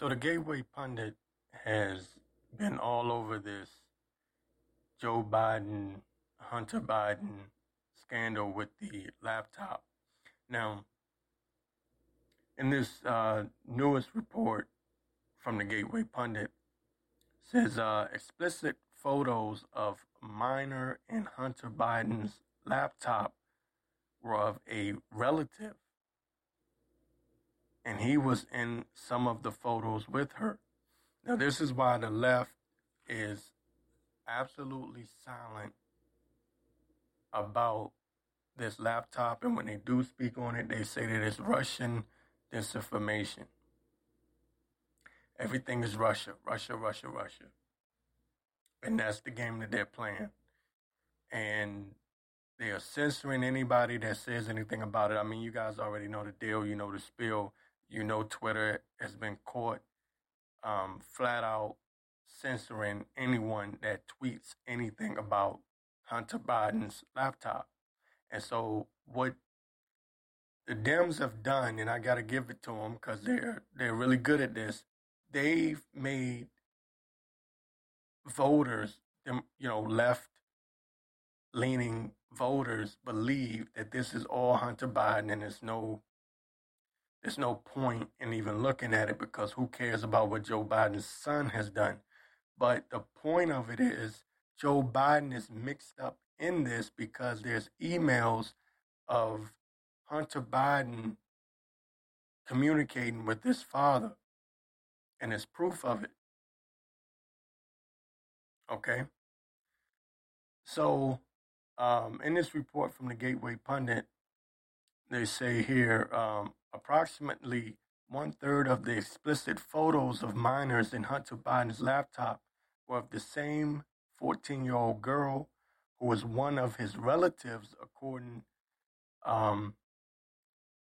So the Gateway Pundit has been all over this Joe Biden, Hunter Biden scandal with the laptop. Now, in this uh, newest report from the Gateway Pundit, says uh, explicit photos of minor and Hunter Biden's laptop were of a relative, and he was in some of the photos with her. Now, this is why the left is absolutely silent about this laptop, and when they do speak on it, they say that it's Russian disinformation. Everything is Russia, Russia, Russia, Russia. And that's the game that they're playing. And they are censoring anybody that says anything about it. I mean, you guys already know the deal, you know the spill. You know, Twitter has been caught um, flat out censoring anyone that tweets anything about Hunter Biden's laptop. And so, what the Dems have done, and I got to give it to them because they're they're really good at this. They've made voters, them you know, left leaning voters believe that this is all Hunter Biden and there's no there's no point in even looking at it because who cares about what Joe Biden's son has done? But the point of it is Joe Biden is mixed up in this because there's emails of Hunter Biden communicating with his father, and there's proof of it. Okay? So, um, in this report from the Gateway Pundit, they say here um, approximately one third of the explicit photos of minors in Hunter Biden's laptop were of the same 14 year old girl who was one of his relatives, according um,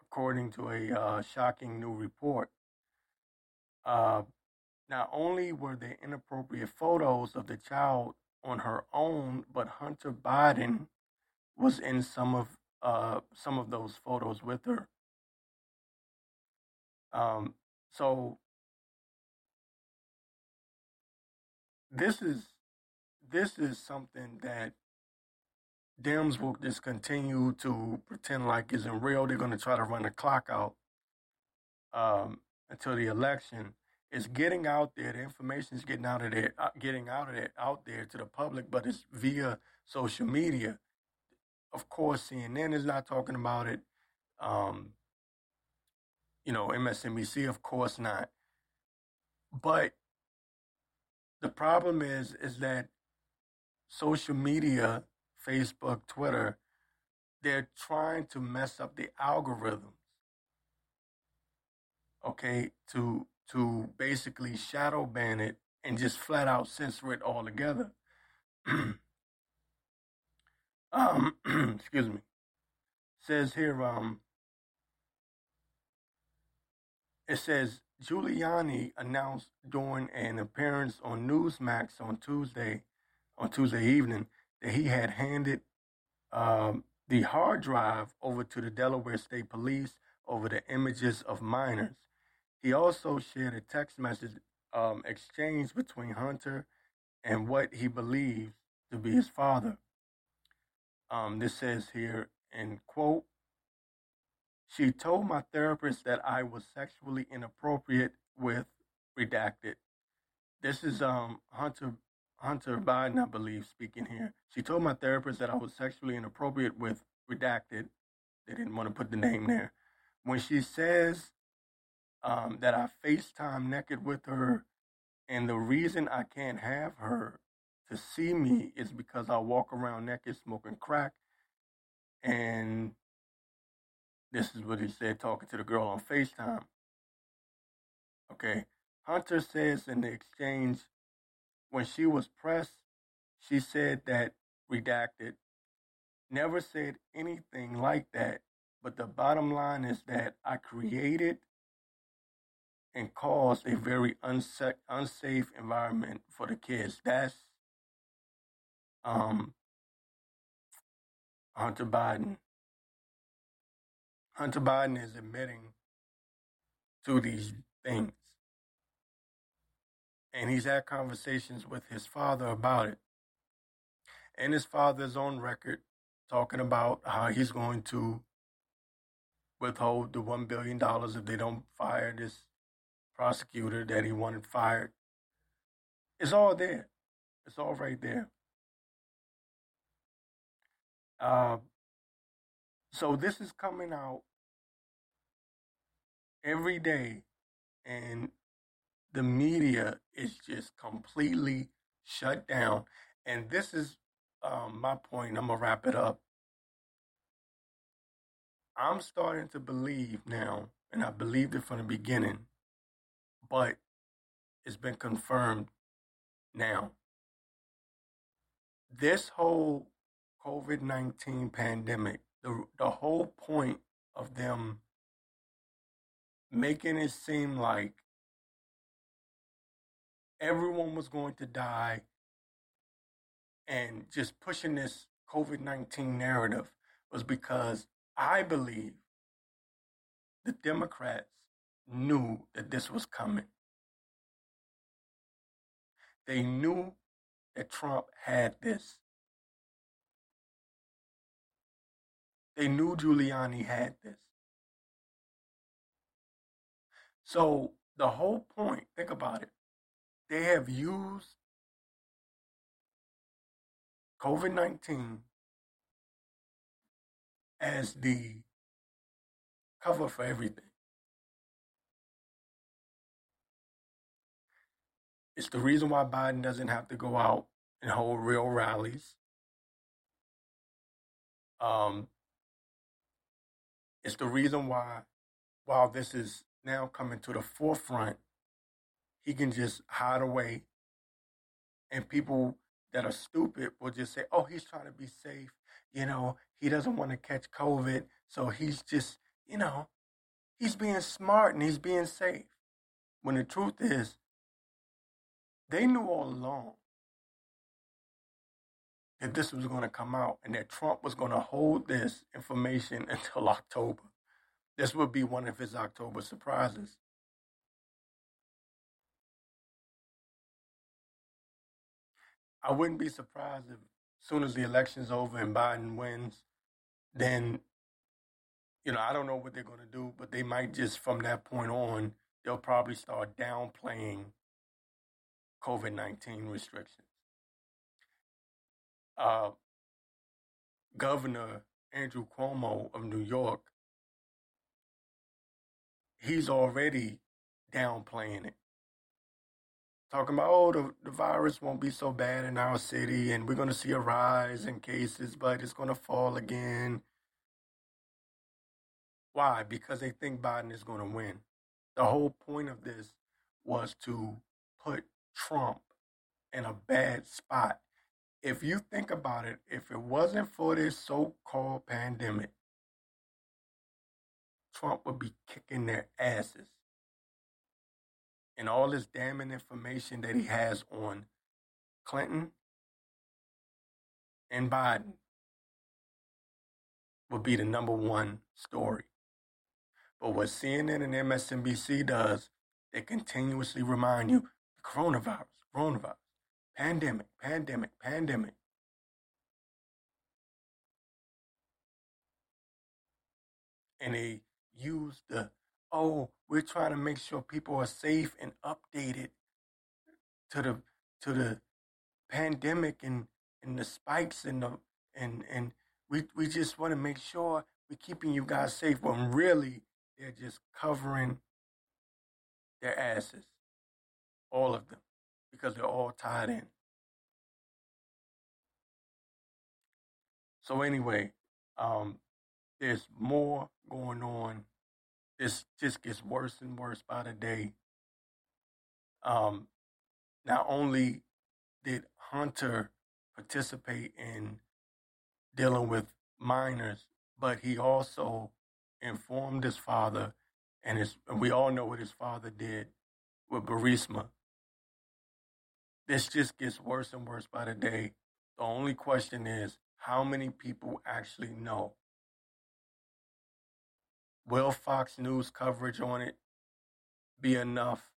according to a uh, shocking new report. Uh, not only were there inappropriate photos of the child on her own, but Hunter Biden was in some of uh, some of those photos with her. Um, so this is this is something that Dems will just continue to pretend like isn't real. They're going to try to run the clock out um, until the election. It's getting out there. The information is getting out of there, uh, getting out of there, out there to the public, but it's via social media. Of course, CNN is not talking about it. Um, you know, MSNBC, of course not. But the problem is, is that social media, Facebook, Twitter, they're trying to mess up the algorithms. Okay, to to basically shadow ban it and just flat out censor it altogether. um, excuse me. Says here, um, it says Giuliani announced during an appearance on Newsmax on Tuesday, on Tuesday evening, that he had handed um, the hard drive over to the Delaware State Police over the images of minors. He also shared a text message um, exchange between Hunter and what he believes to be his father. Um, this says here in quote, she told my therapist that I was sexually inappropriate with redacted. This is um Hunter Hunter Biden, I believe, speaking here. She told my therapist that I was sexually inappropriate with redacted. They didn't want to put the name there. When she says um, that I FaceTime naked with her, and the reason I can't have her to see me is because I walk around naked smoking crack, and this is what he said talking to the girl on FaceTime. Okay. Hunter says in the exchange, when she was pressed, she said that redacted never said anything like that. But the bottom line is that I created and caused a very unsafe, unsafe environment for the kids. That's um, Hunter Biden. Hunter Biden is admitting to these things. And he's had conversations with his father about it. And his father's on record talking about how he's going to withhold the $1 billion if they don't fire this prosecutor that he wanted fired. It's all there. It's all right there. Uh, so this is coming out every day, and the media is just completely shut down. And this is um, my point. I'm gonna wrap it up. I'm starting to believe now, and I believed it from the beginning, but it's been confirmed now. This whole COVID 19 pandemic, the, the whole point of them making it seem like everyone was going to die and just pushing this COVID 19 narrative was because I believe the Democrats knew that this was coming. They knew that Trump had this. They knew Giuliani had this. So the whole point, think about it, they have used COVID 19 as the cover for everything. It's the reason why Biden doesn't have to go out and hold real rallies. Um, it's the reason why, while this is now coming to the forefront, he can just hide away and people that are stupid will just say, oh, he's trying to be safe. You know, he doesn't want to catch COVID. So he's just, you know, he's being smart and he's being safe. When the truth is, they knew all along that this was going to come out and that Trump was going to hold this information until October. This would be one of his October surprises. I wouldn't be surprised if, soon as the election's over and Biden wins, then, you know, I don't know what they're going to do, but they might just, from that point on, they'll probably start downplaying COVID 19 restrictions. Uh, Governor Andrew Cuomo of New York, he's already downplaying it talking about, oh, the, the virus won't be so bad in our city and we're going to see a rise in cases, but it's going to fall again. Why? Because they think Biden is going to win. The whole point of this was to put Trump in a bad spot. If you think about it, if it wasn't for this so called pandemic, Trump would be kicking their asses and all this damning information that he has on Clinton and Biden would be the number one story. But what CNN and MSNBC does, they continuously remind you coronavirus, coronavirus, pandemic, pandemic, pandemic. And they use the oh, we're trying to make sure people are safe and updated to the to the pandemic and and the spikes and the and and we we just want to make sure we're keeping you guys safe when really they're just covering their asses all of them because they're all tied in so anyway um there's more going on this just gets worse and worse by the day. Um, not only did Hunter participate in dealing with minors, but he also informed his father, and his we all know what his father did with Burisma. This just gets worse and worse by the day. The only question is how many people actually know Will Fox News coverage on it be enough?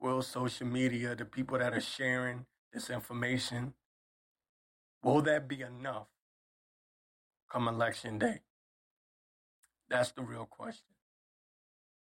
will social media, the people that are sharing this information, will that be enough come election day? That's the real question.